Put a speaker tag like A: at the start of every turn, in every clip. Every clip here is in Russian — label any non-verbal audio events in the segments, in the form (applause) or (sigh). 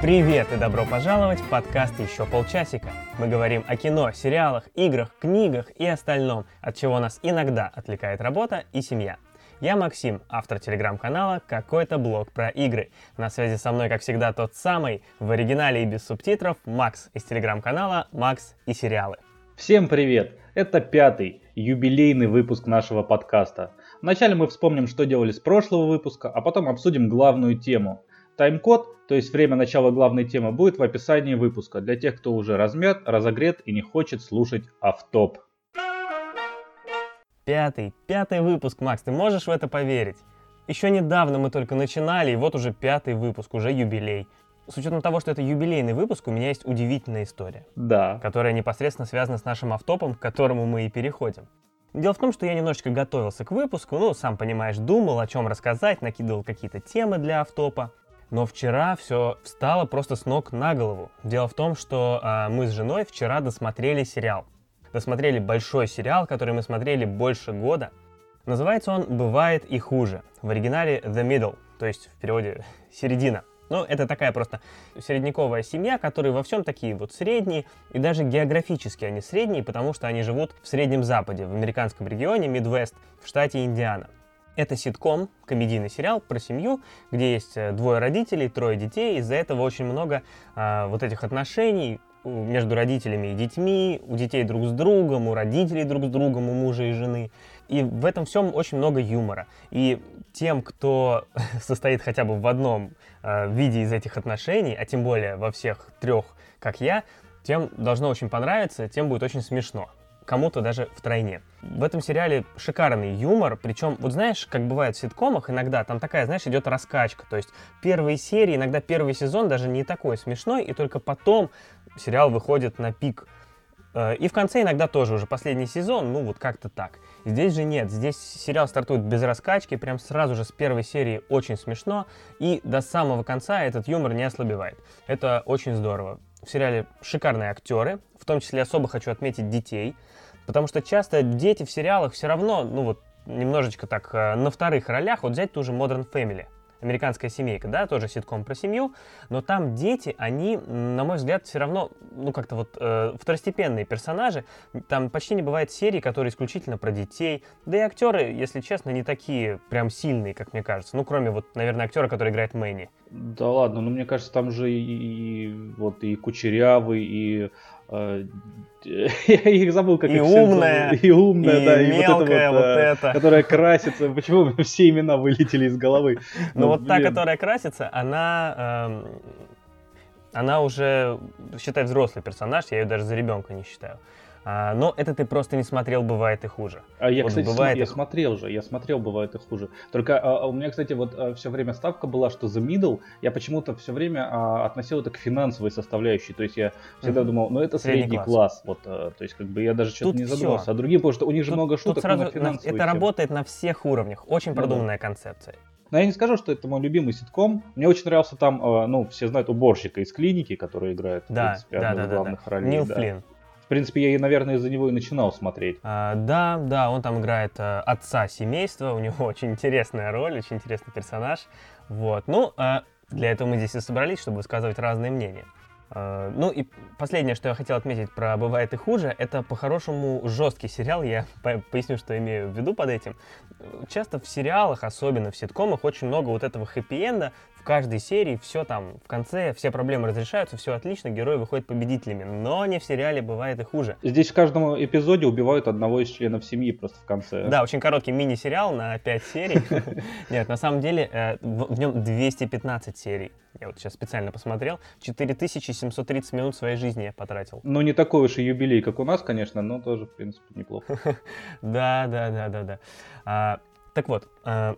A: Привет и добро пожаловать в подкаст «Еще полчасика». Мы говорим о кино, сериалах, играх, книгах и остальном, от чего нас иногда отвлекает работа и семья. Я Максим, автор телеграм-канала «Какой-то блог про игры». На связи со мной, как всегда, тот самый, в оригинале и без субтитров, Макс из телеграм-канала «Макс и сериалы».
B: Всем привет! Это пятый, юбилейный выпуск нашего подкаста. Вначале мы вспомним, что делали с прошлого выпуска, а потом обсудим главную тему. Тайм-код, то есть время начала главной темы, будет в описании выпуска для тех, кто уже размят, разогрет и не хочет слушать автоп.
A: Пятый, пятый выпуск, Макс, ты можешь в это поверить? Еще недавно мы только начинали, и вот уже пятый выпуск, уже юбилей. С учетом того, что это юбилейный выпуск, у меня есть удивительная история.
B: Да.
A: Которая непосредственно связана с нашим автопом, к которому мы и переходим. Дело в том, что я немножечко готовился к выпуску, ну, сам понимаешь, думал, о чем рассказать, накидывал какие-то темы для автопа. Но вчера все встало просто с ног на голову. Дело в том, что э, мы с женой вчера досмотрели сериал досмотрели большой сериал, который мы смотрели больше года. Называется он «Бывает и хуже». В оригинале «The Middle», то есть в переводе (laughs) «середина». Ну, это такая просто среднековая семья, которые во всем такие вот средние, и даже географически они средние, потому что они живут в Среднем Западе, в американском регионе Мидвест, в штате Индиана. Это ситком, комедийный сериал про семью, где есть э, двое родителей, трое детей. Из-за этого очень много а, вот этих отношений, между родителями и детьми, у детей друг с другом, у родителей друг с другом, у мужа и жены. И в этом всем очень много юмора. И тем, кто (laughs) состоит хотя бы в одном э, виде из этих отношений, а тем более во всех трех, как я, тем должно очень понравиться, тем будет очень смешно кому-то даже втройне. В этом сериале шикарный юмор, причем, вот знаешь, как бывает в ситкомах, иногда там такая, знаешь, идет раскачка, то есть первые серии, иногда первый сезон даже не такой смешной, и только потом сериал выходит на пик. Э, и в конце иногда тоже уже последний сезон, ну вот как-то так. Здесь же нет, здесь сериал стартует без раскачки, прям сразу же с первой серии очень смешно, и до самого конца этот юмор не ослабевает. Это очень здорово. В сериале шикарные актеры, в том числе особо хочу отметить детей, потому что часто дети в сериалах все равно, ну вот, немножечко так э, на вторых ролях, вот взять ту же Modern Family – американская семейка, да, тоже ситком про семью, но там дети, они, на мой взгляд, все равно, ну, как-то вот э, второстепенные персонажи. Там почти не бывает серий, которые исключительно про детей. Да и актеры, если честно, не такие прям сильные, как мне кажется. Ну, кроме вот, наверное, актера, который играет Мэнни.
B: Да ладно, ну мне кажется, там же и, и вот и Кучерявый, и (laughs) я их забыл, как
A: и
B: их
A: умная,
B: и умная,
A: и
B: да,
A: и вот это вот, вот это.
B: которая красится. Почему (laughs) все имена вылетели из головы?
A: Ну, ну вот та, которая красится, она, э, она уже, считай, взрослый персонаж, я ее даже за ребенка не считаю. А, но это ты просто не смотрел, бывает и хуже.
B: А я, вот кстати, бывает я и... смотрел же, я смотрел, бывает и хуже. Только а, а у меня, кстати, вот а, все время ставка была, что The Middle, я почему-то все время а, относил это к финансовой составляющей. То есть я всегда mm-hmm. думал, ну это средний, средний класс. класс. Вот, а, то есть как бы я даже что-то не задумался. Все. А другие, потому что у них же тут, много шуток
A: тут сразу на финансовую Это тему. работает на всех уровнях. Очень ну, продуманная да. концепция.
B: Но я не скажу, что это мой любимый ситком. Мне очень нравился там, ну, все знают уборщика из клиники, который играет,
A: да, в принципе, да, одну да, из главных да, да. ролей. Нил да. Флинн
B: принципе, я, наверное, из-за него и начинал смотреть.
A: А, да, да, он там играет а, отца семейства, у него (laughs) очень интересная роль, очень интересный персонаж. Вот, ну, а, для этого мы здесь и собрались, чтобы высказывать разные мнения. А, ну и последнее, что я хотел отметить про «Бывает и хуже», это по-хорошему жесткий сериал, я (laughs) поясню, что имею в виду под этим. Часто в сериалах, особенно в ситкомах, очень много вот этого хэппи-энда, в каждой серии все там в конце, все проблемы разрешаются, все отлично, герои выходят победителями. Но не в сериале бывает и хуже.
B: Здесь в каждом эпизоде убивают одного из членов семьи просто в конце.
A: Да, очень короткий мини-сериал на 5 серий. (laughs) Нет, на самом деле э, в нем 215 серий. Я вот сейчас специально посмотрел. 4730 минут своей жизни я потратил.
B: Ну, не такой уж и юбилей, как у нас, конечно, но тоже, в принципе, неплохо. (laughs)
A: Да, да, да, да, да. А, так вот, а,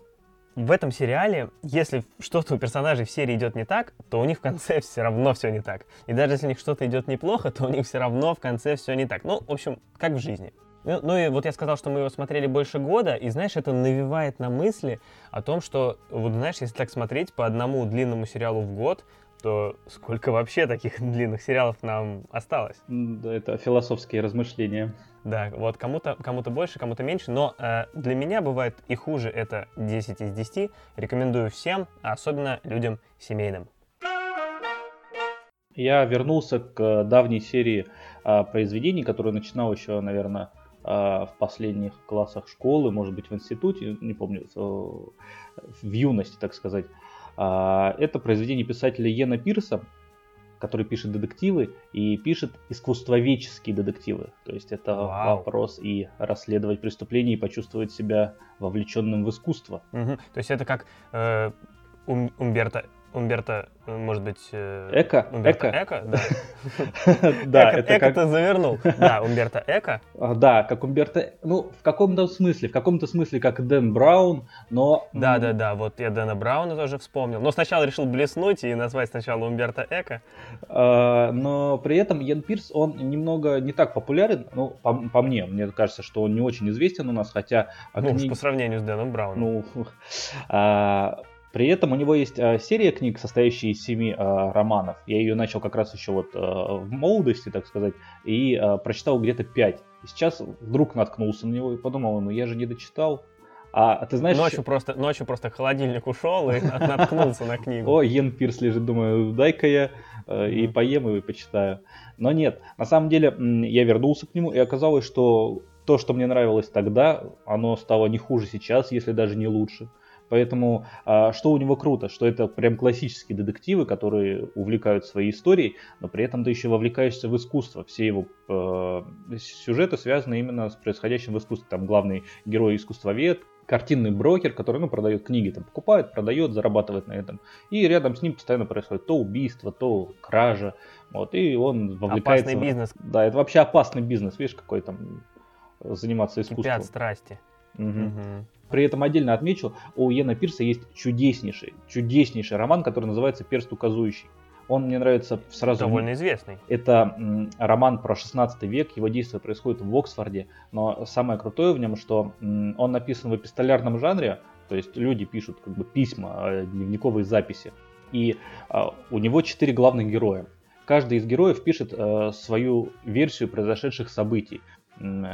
A: в этом сериале, если что-то у персонажей в серии идет не так, то у них в конце все равно все не так. И даже если у них что-то идет неплохо, то у них все равно в конце все не так. Ну, в общем, как в жизни. Ну, ну и вот я сказал, что мы его смотрели больше года, и знаешь, это навевает на мысли о том, что, вот знаешь, если так смотреть по одному длинному сериалу в год, то сколько вообще таких (laughs) длинных сериалов нам осталось?
B: Да, это философские размышления.
A: Да, вот кому-то кому больше, кому-то меньше, но э, для меня бывает и хуже, это 10 из 10. Рекомендую всем, а особенно людям семейным.
B: Я вернулся к давней серии а, произведений, которую начинал еще, наверное, а, в последних классах школы, может быть, в институте, не помню, в юности, так сказать. А, это произведение писателя Йена Пирса, который пишет детективы и пишет искусствоведческие детективы. То есть это Вау. вопрос и расследовать преступления и почувствовать себя вовлеченным в искусство.
A: Угу. То есть это как э, Умберто Умберто, э, может быть...
B: Э, Эко?
A: Умберто Эко, Эко да. (laughs) Да, это Эко ты завернул. Да, Умберто Эко.
B: А, да, как Умберто... Ну, в каком-то смысле, в каком-то смысле как Дэн Браун, но...
A: Да, да, да, вот я Дэна Брауна тоже вспомнил. Но сначала решил блеснуть и назвать сначала Умберто Эко.
B: А, но при этом Йен Пирс, он немного не так популярен, ну, по, по мне, мне кажется, что он не очень известен у нас, хотя...
A: Ну, книг... по сравнению с Дэном Брауном.
B: Ну, (laughs) а, при этом у него есть э, серия книг, состоящая из семи э, романов. Я ее начал как раз еще вот э, в молодости, так сказать, и э, прочитал где-то пять. И сейчас вдруг наткнулся на него и подумал, ну я же не дочитал. А ты знаешь...
A: Ночью просто, ночью просто холодильник ушел и наткнулся на книгу.
B: О, Йен Пирс лежит, думаю, дай-ка я и поем, и почитаю. Но нет, на самом деле я вернулся к нему, и оказалось, что то, что мне нравилось тогда, оно стало не хуже сейчас, если даже не лучше. Поэтому а, что у него круто, что это прям классические детективы, которые увлекают своей историей, но при этом ты еще вовлекаешься в искусство. Все его э, сюжеты связаны именно с происходящим в искусстве. Там главный герой искусствовед, картинный брокер, который ну, продает книги, там, покупает, продает, зарабатывает на этом. И рядом с ним постоянно происходит то убийство, то кража. Вот, и он вовлекается...
A: Опасный бизнес.
B: Да, это вообще опасный бизнес. Видишь, какой там заниматься искусством. Кипят
A: страсти.
B: Угу. Угу. При этом отдельно отмечу, у Йена Пирса есть чудеснейший, чудеснейший роман, который называется «Перст указующий». Он мне нравится сразу...
A: Довольно известный.
B: Это м, роман про 16 век, его действие происходит в Оксфорде, но самое крутое в нем, что м, он написан в эпистолярном жанре, то есть люди пишут как бы письма, э, дневниковые записи, и а, у него четыре главных героя. Каждый из героев пишет э, свою версию произошедших событий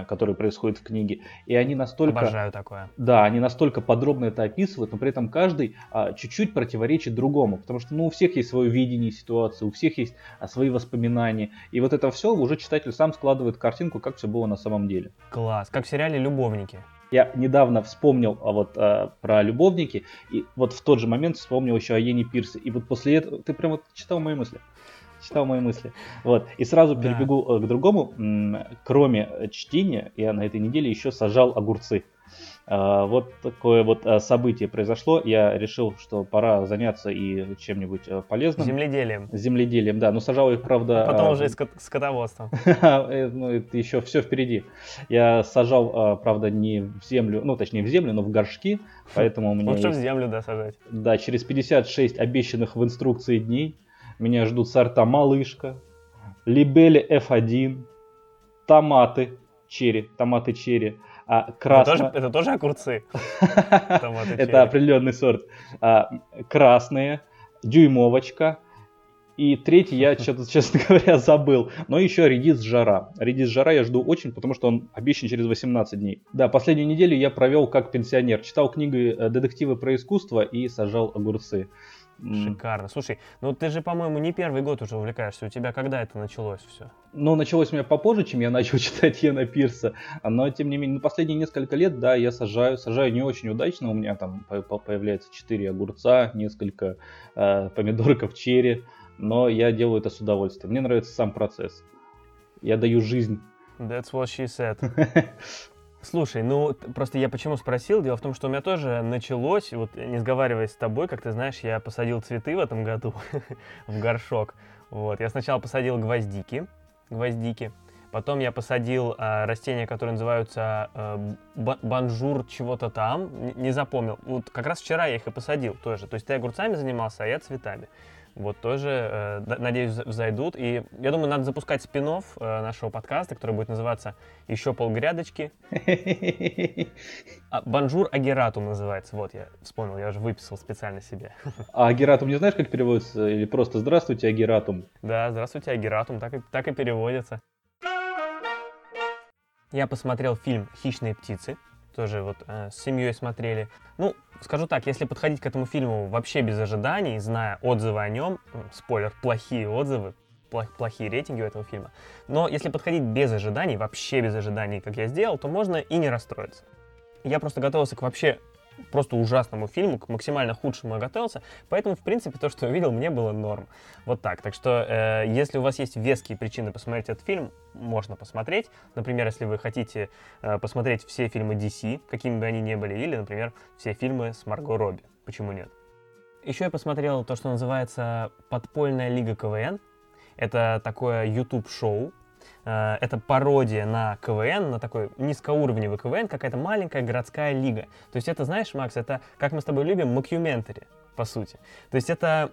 B: которые происходят в книге. И они настолько...
A: Обожаю такое.
B: Да, они настолько подробно это описывают, но при этом каждый а, чуть-чуть противоречит другому. Потому что ну, у всех есть свое видение ситуации, у всех есть а, свои воспоминания. И вот это все уже читатель сам складывает картинку, как все было на самом деле.
A: Класс. Как в сериале «Любовники».
B: Я недавно вспомнил а, вот а, про любовники, и вот в тот же момент вспомнил еще о Йене Пирсе. И вот после этого ты прям вот читал мои мысли читал мои мысли. Вот. И сразу да. перебегу э, к другому. Кроме чтения, я на этой неделе еще сажал огурцы. А, вот такое вот э, событие произошло. Я решил, что пора заняться и чем-нибудь э, полезным.
A: Земледелием.
B: Земледелием, да. Но сажал их, правда...
A: А потом уже и скотоводством. (laughs)
B: ну, это еще все впереди. Я сажал, правда, не в землю, ну, точнее, в землю, но в горшки. (laughs) Поэтому у меня
A: Лучше есть... в землю, да, сажать.
B: Да, через 56 обещанных в инструкции дней меня ждут сорта малышка, либели F1, томаты черри, томаты черри,
A: а, красно... это, тоже, это тоже огурцы? (laughs)
B: Это определенный сорт. А, красные, дюймовочка, и третий я (laughs) что-то, честно говоря, забыл. Но еще редис жара. Редис жара я жду очень, потому что он обещан через 18 дней. Да, последнюю неделю я провел как пенсионер. Читал книги э, детективы про искусство и сажал огурцы.
A: Шикарно. Слушай, ну ты же, по-моему, не первый год уже увлекаешься. У тебя когда это началось все?
B: Ну, началось у меня попозже, чем я (laughs) начал читать Йена Пирса. Но, тем не менее, ну, последние несколько лет, да, я сажаю. Сажаю не очень удачно. У меня там появляется 4 огурца, несколько э, помидорков черри. Но я делаю это с удовольствием. Мне нравится сам процесс. Я даю жизнь.
A: That's what she said. (laughs) Слушай, ну просто я почему спросил? Дело в том, что у меня тоже началось, вот не сговариваясь с тобой, как ты знаешь, я посадил цветы в этом году (laughs) в горшок. Вот, я сначала посадил гвоздики, гвоздики, потом я посадил э, растения, которые называются э, банжур чего-то там, не, не запомнил. Вот как раз вчера я их и посадил тоже. То есть ты огурцами занимался, а я цветами вот тоже, э, надеюсь, взойдут. И я думаю, надо запускать спин-офф нашего подкаста, который будет называться «Еще полгрядочки». А, «Bonjour Агератум» называется. Вот, я вспомнил, я уже выписал специально себе.
B: А Агератум не знаешь, как переводится? Или просто «Здравствуйте, Агератум»?
A: Да, «Здравствуйте, Агератум», так и, так и переводится. Я посмотрел фильм «Хищные птицы», тоже вот э, с семьей смотрели. Ну, скажу так, если подходить к этому фильму вообще без ожиданий, зная отзывы о нем, спойлер, плохие отзывы, плохие рейтинги у этого фильма. Но если подходить без ожиданий, вообще без ожиданий, как я сделал, то можно и не расстроиться. Я просто готовился к вообще просто ужасному фильму, к максимально худшему готовился, поэтому, в принципе, то, что увидел, мне было норм. Вот так. Так что, э, если у вас есть веские причины посмотреть этот фильм, можно посмотреть. Например, если вы хотите э, посмотреть все фильмы DC, какими бы они ни были, или, например, все фильмы с Марго Робби. Почему нет? Еще я посмотрел то, что называется «Подпольная лига КВН». Это такое YouTube-шоу, это пародия на КВН, на такой низкоуровневый КВН, какая-то маленькая городская лига. То есть это, знаешь, Макс, это, как мы с тобой любим, мокюментари по сути. То есть это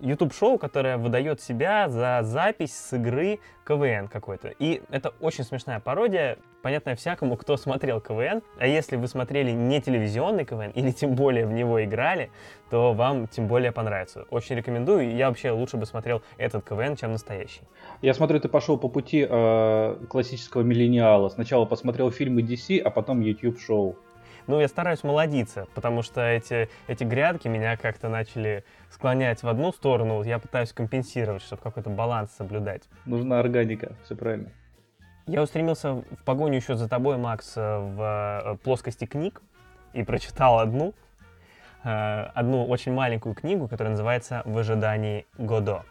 A: YouTube-шоу, которое выдает себя за запись с игры КВН какой-то. И это очень смешная пародия, понятная всякому, кто смотрел КВН. А если вы смотрели не телевизионный КВН, или тем более в него играли, то вам тем более понравится. Очень рекомендую. Я вообще лучше бы смотрел этот КВН, чем настоящий.
B: Я смотрю, ты пошел по пути э, классического миллениала. Сначала посмотрел фильмы DC, а потом YouTube-шоу.
A: Ну, я стараюсь молодиться, потому что эти, эти грядки меня как-то начали склонять в одну сторону. Я пытаюсь компенсировать, чтобы какой-то баланс соблюдать.
B: Нужна органика, все правильно.
A: Я устремился в погоню еще за тобой, Макс, в э, плоскости книг и прочитал одну, э, одну очень маленькую книгу, которая называется «В ожидании Годо».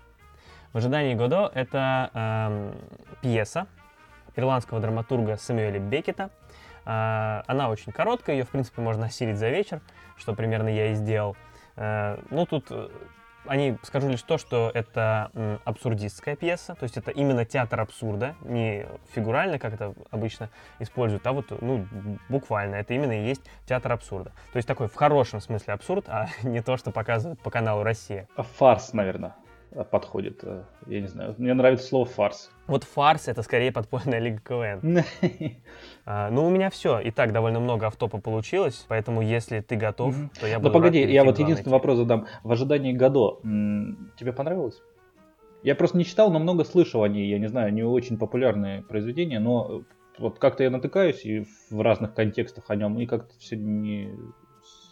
A: «В ожидании Годо» — это э, пьеса ирландского драматурга Самуэля Бекета — она очень короткая, ее, в принципе, можно осилить за вечер, что примерно я и сделал. А, ну, тут э, они, скажу лишь то, что это абсурдистская пьеса, то есть это именно театр абсурда, не фигурально, как это обычно используют, а вот, ну, буквально, это именно и есть театр абсурда. То есть такой в хорошем смысле абсурд, а (laughs) не то, что показывают по каналу «Россия».
B: Фарс, наверное подходит. Э, я не знаю. Мне нравится слово фарс.
A: Вот фарс это скорее подпольная лига КВН. (laughs) а, ну, у меня все. И так довольно много автопа получилось, поэтому если ты готов, то я буду.
B: Ну погоди, я вот единственный вопрос задам. В ожидании Годо тебе понравилось? Я просто не читал, но много слышал о ней. Я не знаю, не очень популярные произведения, но вот как-то я натыкаюсь и в разных контекстах о нем, и как-то все не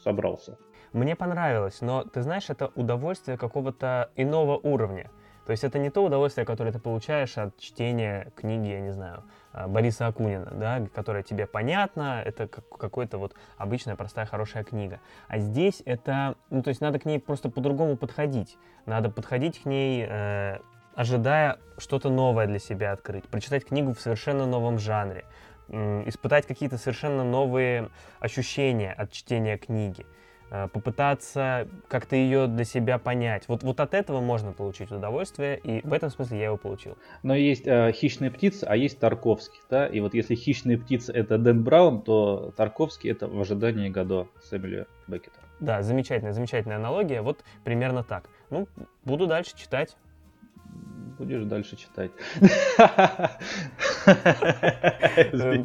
B: собрался.
A: Мне понравилось, но ты знаешь, это удовольствие какого-то иного уровня. То есть это не то удовольствие, которое ты получаешь от чтения книги, я не знаю, а, Бориса Акунина, да, которая тебе понятна, это какая-то вот обычная, простая, хорошая книга. А здесь это, ну, то есть надо к ней просто по-другому подходить. Надо подходить к ней, э, ожидая что-то новое для себя открыть, прочитать книгу в совершенно новом жанре, э, испытать какие-то совершенно новые ощущения от чтения книги. Э, попытаться как-то ее для себя понять. Вот, вот от этого можно получить удовольствие, и в этом смысле я его получил.
B: Но есть э, «Хищные птицы», а есть Тарковский, да, и вот если «Хищные птицы» — это Дэн Браун, то Тарковский — это «В ожидании Годо» Сэмюэля Беккета.
A: Да, замечательная, замечательная аналогия, вот примерно так. Ну, буду дальше читать.
B: Будешь дальше читать.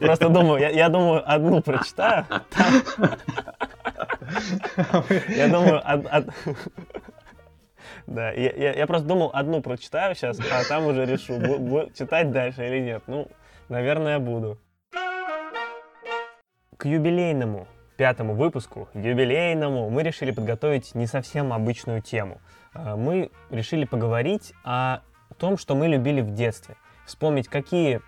A: Просто думаю, я думаю, одну прочитаю. (laughs) Я думаю, да, я, я, я просто думал, одну прочитаю сейчас, а там уже решу, буду читать дальше или нет. Ну, наверное, буду. К юбилейному пятому выпуску, юбилейному, мы решили подготовить не совсем обычную тему. А, мы решили поговорить о том, что мы любили в детстве. Вспомнить, какие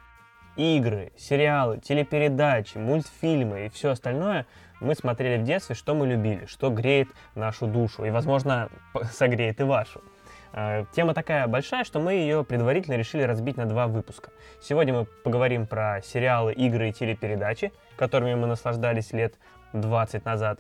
A: игры, сериалы, телепередачи, мультфильмы и все остальное мы смотрели в детстве, что мы любили, что греет нашу душу и, возможно, (laughs) согреет и вашу. А, тема такая большая, что мы ее предварительно решили разбить на два выпуска. Сегодня мы поговорим про сериалы, игры и телепередачи, которыми мы наслаждались лет 20 назад.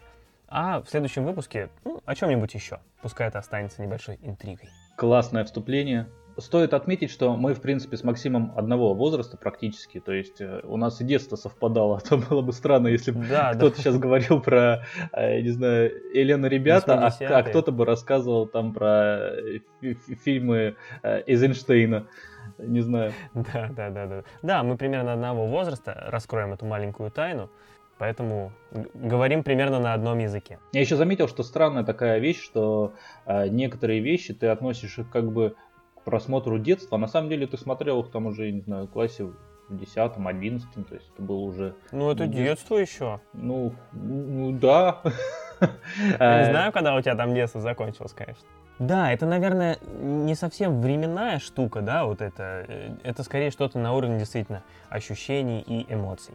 A: А в следующем выпуске ну, о чем-нибудь еще. Пускай это останется небольшой интригой.
B: Классное вступление стоит отметить, что мы, в принципе, с Максимом одного возраста практически, то есть э, у нас и детство совпадало, а (laughs) то было бы странно, если бы да, кто-то да. сейчас говорил про, э, я не знаю, Елена Ребята, а, а кто-то бы рассказывал там про э, фильмы Эйзенштейна. Не знаю.
A: Да, да, да, да. Да, мы примерно одного возраста, раскроем эту маленькую тайну. Поэтому говорим примерно на одном языке.
B: Я еще заметил, что странная такая вещь, что э, некоторые вещи ты относишь как бы просмотру детства. На самом деле ты смотрел их там уже, я не знаю, в классе в 10 11 то есть это было уже...
A: Ну, это детство еще.
B: Ну, ну да. (laughs)
A: Я не знаю, когда у тебя там детство закончилось, конечно. Да, это, наверное, не совсем временная штука, да, вот это. Это скорее что-то на уровне действительно ощущений и эмоций.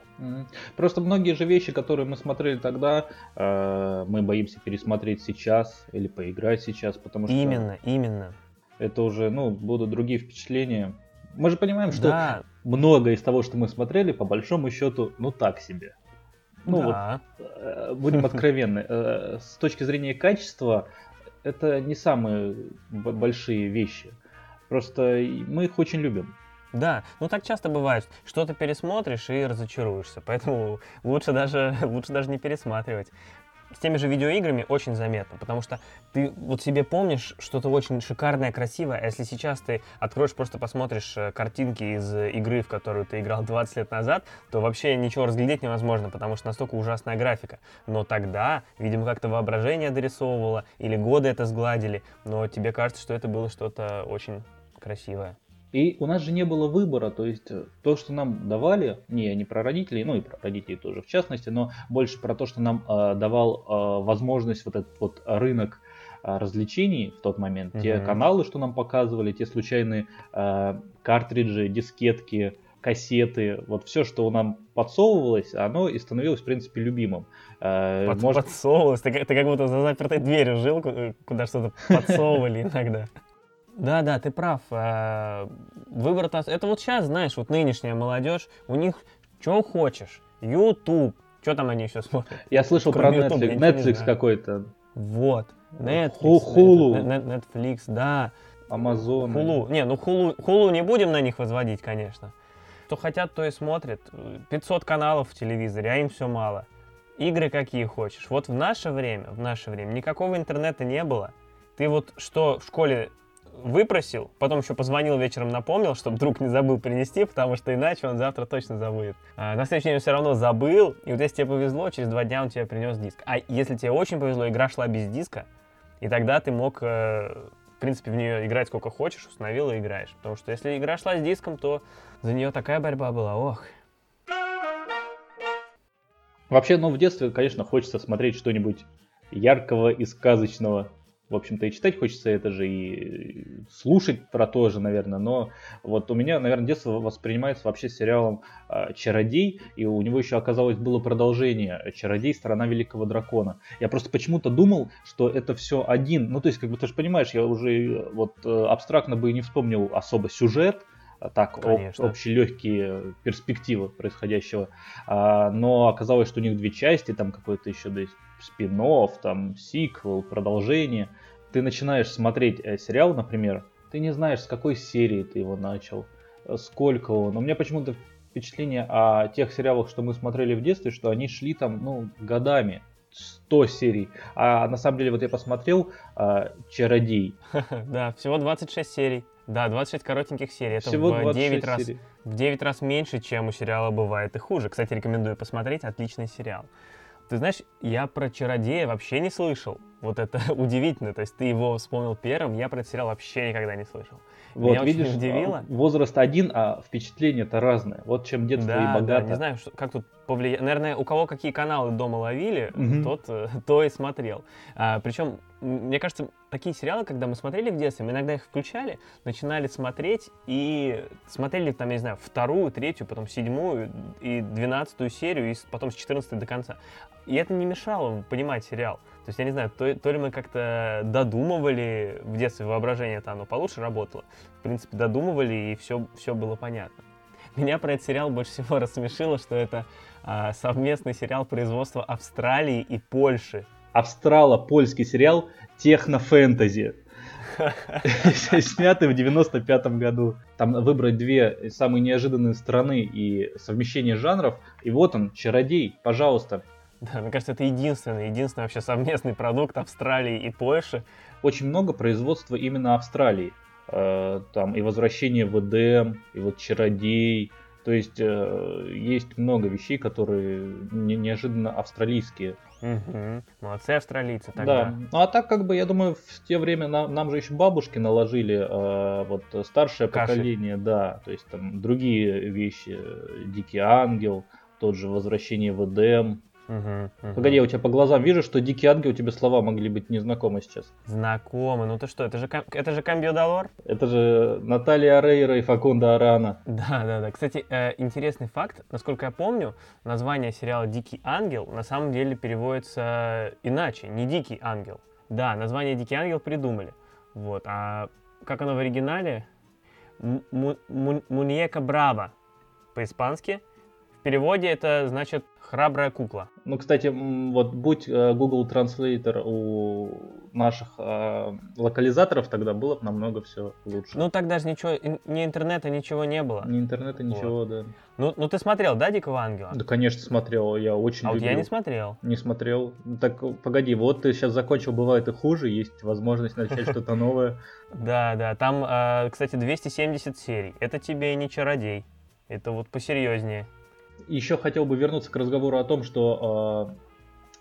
B: Просто многие же вещи, которые мы смотрели тогда, э, мы боимся пересмотреть сейчас или поиграть сейчас, потому что...
A: Именно, именно.
B: Это уже, ну, будут другие впечатления. Мы же понимаем, что да. многое из того, что мы смотрели, по большому счету, ну так себе. Ну да. вот, э, будем (laughs) откровенны, с точки зрения качества, это не самые большие вещи. Просто мы их очень любим.
A: Да, ну так часто бывает, что-то пересмотришь и разочаруешься, поэтому лучше даже, (laughs) лучше даже не пересматривать с теми же видеоиграми очень заметно, потому что ты вот себе помнишь что-то очень шикарное, красивое, а если сейчас ты откроешь, просто посмотришь э, картинки из игры, в которую ты играл (laughs) 20 лет назад, то вообще ничего разглядеть невозможно, потому что настолько ужасная графика. Но тогда, видимо, как-то воображение дорисовывало, или годы это сгладили, но тебе кажется, что это было что-то очень красивое.
B: И у нас же не было выбора, то есть э, то, что нам давали, не, не про родителей, ну и про родителей тоже в частности, но больше про то, что нам э, давал э, возможность вот этот вот рынок э, развлечений в тот момент, mm-hmm. те каналы, что нам показывали, те случайные э, картриджи, дискетки, кассеты, вот все, что нам подсовывалось, оно и становилось, в принципе, любимым.
A: Э, Под, Может... Подсовывалось? Ты, ты как будто за запертой дверью жил, куда что-то подсовывали иногда. Да, да, ты прав. Э, выбор это вот сейчас, знаешь, вот нынешняя молодежь, у них что хочешь, YouTube, что там они еще смотрят?
B: Я слышал Кроме про Netflix, YouTube, Netflix какой-то.
A: Вот, Netflix,
B: Hulu.
A: Netflix, да.
B: Amazon.
A: Hulu, не, ну Hulu, Hulu не будем на них возводить, конечно. Что хотят, то и смотрят. 500 каналов в телевизоре, а им все мало. Игры какие хочешь. Вот в наше время, в наше время никакого интернета не было. Ты вот что в школе выпросил, потом еще позвонил вечером, напомнил, чтобы друг не забыл принести, потому что иначе он завтра точно забудет. А, на следующий день он все равно забыл, и вот если тебе повезло, через два дня он тебе принес диск. А если тебе очень повезло, игра шла без диска, и тогда ты мог, э, в принципе, в нее играть сколько хочешь, установил и играешь. Потому что если игра шла с диском, то за нее такая борьба была, ох.
B: Вообще, ну, в детстве, конечно, хочется смотреть что-нибудь яркого и сказочного в общем-то, и читать хочется это же, и слушать про то же, наверное. Но вот у меня, наверное, детство воспринимается вообще сериалом э, «Чародей», и у него еще оказалось было продолжение «Чародей. Страна Великого Дракона». Я просто почему-то думал, что это все один. Ну, то есть, как бы ты же понимаешь, я уже вот э, абстрактно бы и не вспомнил особо сюжет, а так Конечно. общие легкие перспективы происходящего. А, но оказалось, что у них две части, там какой-то еще да, спин там сиквел, продолжение. Ты начинаешь смотреть э, сериал, например, ты не знаешь, с какой серии ты его начал, э, сколько он. У меня почему-то впечатление о тех сериалах, что мы смотрели в детстве, что они шли там, ну, годами. 100 серий. А на самом деле, вот я посмотрел э, «Чародей». (laughs)
A: Да, всего 26 серий. Да, 26 коротеньких серий. Это Всего в 9 раз, в 9 раз меньше, чем у сериала бывает и хуже. Кстати, рекомендую посмотреть. Отличный сериал. Ты знаешь, я про чародея вообще не слышал. Вот это (laughs) удивительно. То есть ты его вспомнил первым, я про этот сериал вообще никогда не слышал.
B: Вот, Меня видишь, очень удивило. возраст один, а впечатления-то разные. Вот чем детство да, и богато.
A: Да, не знаю, что, как тут повлиять. Наверное, у кого какие каналы дома ловили, угу. тот э, (laughs) то и смотрел. А, причем, мне кажется, такие сериалы, когда мы смотрели в детстве, мы иногда их включали, начинали смотреть и смотрели там, я не знаю, вторую, третью, потом седьмую и двенадцатую серию, и потом с четырнадцатой до конца. И это не мешало понимать сериал. То есть, я не знаю, то, то ли мы как-то додумывали в детстве, воображение-то оно получше работало. В принципе, додумывали, и все, все было понятно. Меня про этот сериал больше всего (laughs) рассмешило, что это а, совместный сериал производства Австралии и Польши.
B: Австрало-польский сериал техно-фэнтези. (laughs) Снятый в 95 году. Там выбрать две самые неожиданные страны и совмещение жанров. И вот он, чародей, пожалуйста, (laughs)
A: да, мне кажется, это единственный, единственный вообще совместный продукт Австралии и Польши.
B: Очень много производства именно Австралии. Э, там и возвращение в Эдем, и вот Чародей. То есть э, есть много вещей, которые не, неожиданно австралийские.
A: Угу. Молодцы австралийцы тогда. Да.
B: Ну а так как бы, я думаю, в те время нам, нам же еще бабушки наложили э, вот старшее Каши. поколение, да, то есть там другие вещи, Дикий Ангел, тот же Возвращение в Эдем,
A: Мгм, мгм.
B: Погоди, я у тебя по глазам вижу, что Дикий Ангел тебе слова могли быть незнакомы сейчас.
A: Знакомо. Ну ты что, это же, это же Камбио Долор?
B: Это же Наталья Рейра и Факунда Арана.
A: Да, да, да. Кстати, э, интересный факт. Насколько я помню, название сериала «Дикий ангел» на самом деле переводится иначе, не «Дикий ангел». Да, название «Дикий ангел» придумали. Вот. А как оно в оригинале? Муньека Браво по-испански. В переводе это значит «храбрая кукла».
B: Ну, кстати, вот будь э, Google Translator у наших э, локализаторов, тогда было бы намного все лучше.
A: Ну, так даже ничего, ни интернета, ничего не было.
B: Ни интернета, ничего, да.
A: Ну, ну ты смотрел, да, «Дикого ангела»?
B: Да, конечно, смотрел, я очень
A: а вот
B: любил.
A: я не смотрел.
B: Не смотрел. Так, погоди, вот ты сейчас закончил, бывает и хуже, есть возможность начать (laughs) что-то новое.
A: Да, да, там, э, кстати, 270 серий. Это тебе и не чародей. Это вот посерьезнее.
B: Еще хотел бы вернуться к разговору о том, что э,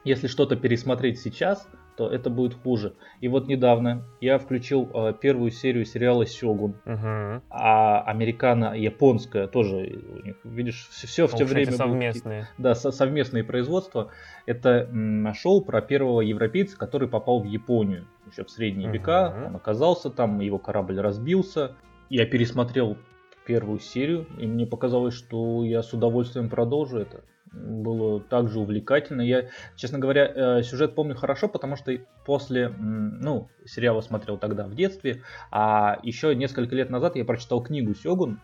B: если что-то пересмотреть сейчас, то это будет хуже. И вот недавно я включил э, первую серию сериала Сёгун,
A: Угу.
B: а американо-японская тоже, у них, видишь, все, в те время...
A: совместные.
B: Да, со- совместные производства. Это м, шоу про первого европейца, который попал в Японию еще в средние
A: Мгм.
B: века. Он оказался там, его корабль разбился. Я пересмотрел первую серию, и мне показалось, что я с удовольствием продолжу это. Было также увлекательно. Я, честно говоря, э, сюжет помню хорошо, потому что после, ну, сериала смотрел тогда в детстве, а еще несколько лет назад я прочитал книгу Сёгун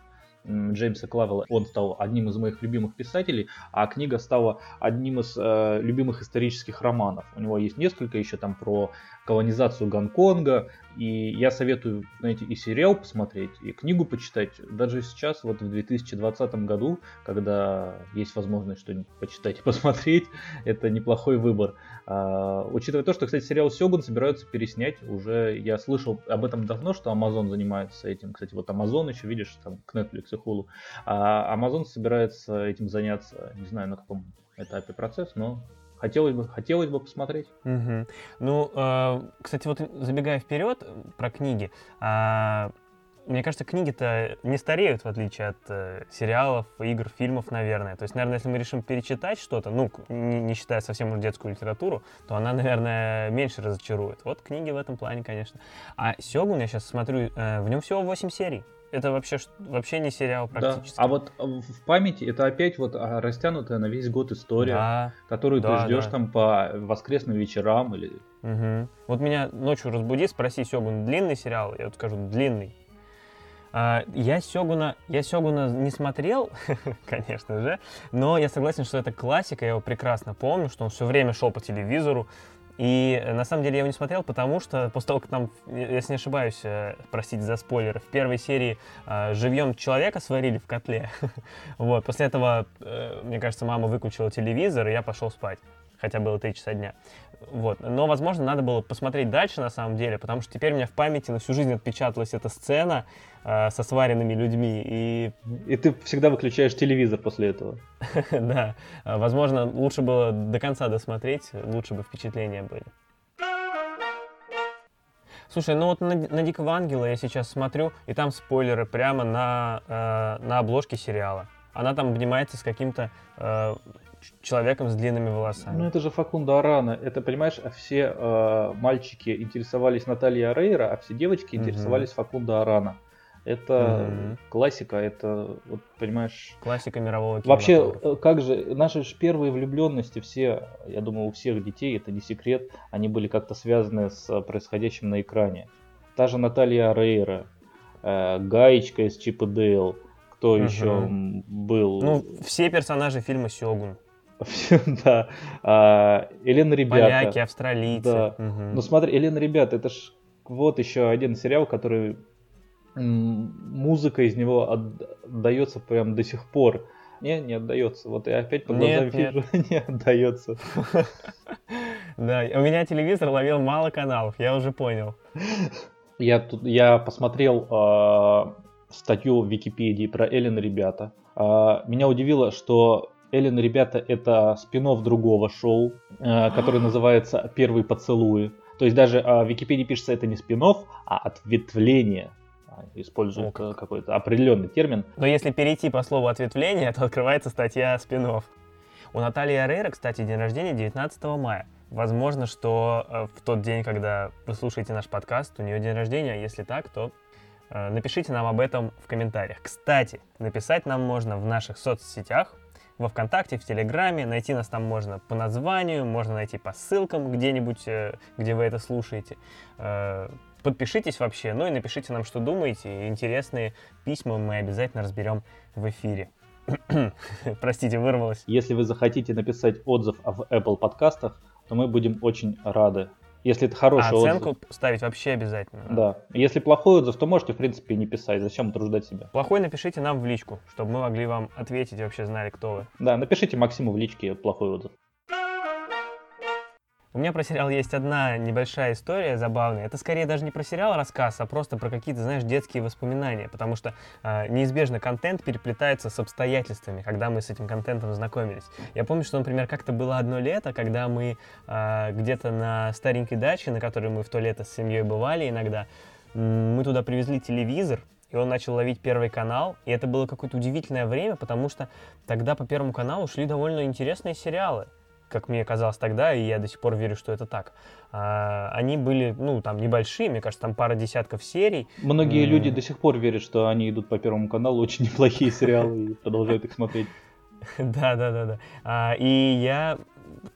B: Джеймса Клавелла. Он стал одним из моих любимых писателей, а книга стала одним из э, любимых исторических романов. У него есть несколько еще там про колонизацию Гонконга, и я советую, знаете, и сериал посмотреть, и книгу почитать. Даже сейчас, вот в 2020 году, когда есть возможность что-нибудь почитать и посмотреть, (laughs) это неплохой выбор. А, учитывая то, что, кстати, сериал Сёгун собираются переснять, уже я слышал об этом давно, что Amazon занимается этим. Кстати, вот Amazon еще, видишь, там к Netflix и Hulu. А Amazon собирается этим заняться, не знаю на каком этапе процесс, но хотелось бы, хотелось бы посмотреть.
A: Мгм. Ну, э, кстати, вот забегая вперед э, про книги, а, мне кажется, книги-то не стареют, в отличие от э, сериалов, игр, фильмов, наверное. То есть, наверное, если мы решим перечитать что-то, ну, не, не считая совсем уж детскую литературу, то она, (laughs) наверное, меньше разочарует. Вот книги в этом плане, конечно. А Сёгун, я сейчас смотрю, э, в нем всего 8 серий. Это вообще, вообще не сериал
B: Да.
A: практически.
B: А вот в в памяти это опять вот а, растянутая на весь год история,
A: Да.
B: которую
A: Да,
B: ты ждешь
A: да.
B: там по воскресным вечерам или
A: Мгм. Вот меня ночью разбуди, спроси Сёгун, длинный сериал? Я вот скажу, длинный. А, я Сёгуна, я Сёгуна не смотрел, (laughs) конечно же, но я согласен, что это классика, я его прекрасно помню, что он все время шел по телевизору. И э, на самом деле я его не смотрел, потому что после того, как там, э, если не ошибаюсь, э, простите за спойлеры, в первой серии э, живьем человека сварили в котле. (laughs) вот, после этого, э, мне кажется, мама выключила телевизор, и я пошел спать. Хотя было 3 часа дня. Вот. Но, возможно, надо было посмотреть дальше, на самом деле, потому что теперь у меня в памяти на всю жизнь отпечаталась эта сцена со сваренными людьми. И
B: и ты всегда выключаешь телевизор после этого. (laughs)
A: да, э, возможно, лучше было до конца досмотреть, лучше бы впечатления были. Слушай, ну вот на, на Дикого Ангела я сейчас смотрю, и там спойлеры прямо на, э, на обложке сериала. Она там обнимается с каким-то э, человеком с длинными волосами.
B: Ну это же Факунда Арана. Это, понимаешь, а все э, мальчики интересовались Натальей Арейра, а все девочки интересовались Факунда Арана. Это
A: Мгм.
B: классика, это, вот, понимаешь...
A: Классика мирового
B: Вообще,
A: кинематографа.
B: э, как же, наши же первые влюбленности, все, я думаю, у всех детей, это не секрет, они были как-то связаны с э, происходящим на экране. Та же Наталья Арейра, э, Гаечка из Чип и Дейл, кто
A: Мгм.
B: еще был?
A: Ну, все персонажи фильма Сёгун. (laughs)
B: да. А, Елена Ребята.
A: Поляки, австралийцы.
B: Да. Ну смотри, Елена Ребята, это ж вот еще один сериал, который музыка из него отдается прям до сих пор. Не, не отдается. Вот я опять по глазам
A: Нет, нет.
B: вижу, (laughs) не отдается. (laughs)
A: Да, у меня телевизор ловил мало каналов, я уже понял.
B: Я тут я посмотрел а, статью в Википедии про Эллен ребята. А, меня удивило, что Эллен ребята это спин другого шоу, а, которое (gasps) называется Первые поцелуи. То есть даже а, в Википедии пишется это не спин а ответвление. Используют
A: О, как.
B: э, какой-то определенный термин.
A: Но если перейти по слову ответвление, то открывается статья спин У Натальи Арейра, кстати, день рождения 19 мая. Возможно, что э, в тот день, когда вы слушаете наш подкаст, у нее день рождения, если так, то э, напишите нам об этом в комментариях. Кстати, написать нам можно в наших соцсетях, во Вконтакте, в Телеграме. Найти нас там можно по названию, можно найти по ссылкам где-нибудь, где вы это слушаете. Подпишитесь вообще, ну и напишите нам, что думаете. Интересные письма мы обязательно разберем в эфире. (clears throat) Простите, вырвалось.
B: Если вы захотите написать отзыв в Apple подкастах, то мы будем очень рады. Если это хороший
A: а оценку
B: отзыв.
A: ставить вообще обязательно.
B: Да. Если плохой отзыв, то можете, в принципе, не писать. Зачем утруждать себя?
A: Плохой напишите нам в личку, чтобы мы могли вам ответить и вообще знали, кто вы.
B: Да, напишите Максиму в личке плохой отзыв.
A: У меня про сериал есть одна небольшая история забавная. Это скорее даже не про сериал рассказ, а просто про какие-то, знаешь, детские воспоминания. Потому что э, неизбежно контент переплетается с обстоятельствами, когда мы с этим контентом знакомились. Я помню, что, например, как-то было одно лето, когда мы э, где-то на старенькой даче, на которой мы в то лето с семьей бывали иногда, мы туда привезли телевизор, и он начал ловить Первый канал, и это было какое-то удивительное время, потому что тогда по Первому каналу шли довольно интересные сериалы как мне казалось тогда, и я до сих пор верю, что это так. А, они были, ну, там, небольшие, мне кажется, там пара десятков серий.
B: Многие люди до сих пор верят, что они идут по Первому каналу, очень (laughs) неплохие сериалы, и продолжают их смотреть. (laughs)
A: Да, да, да, да. И я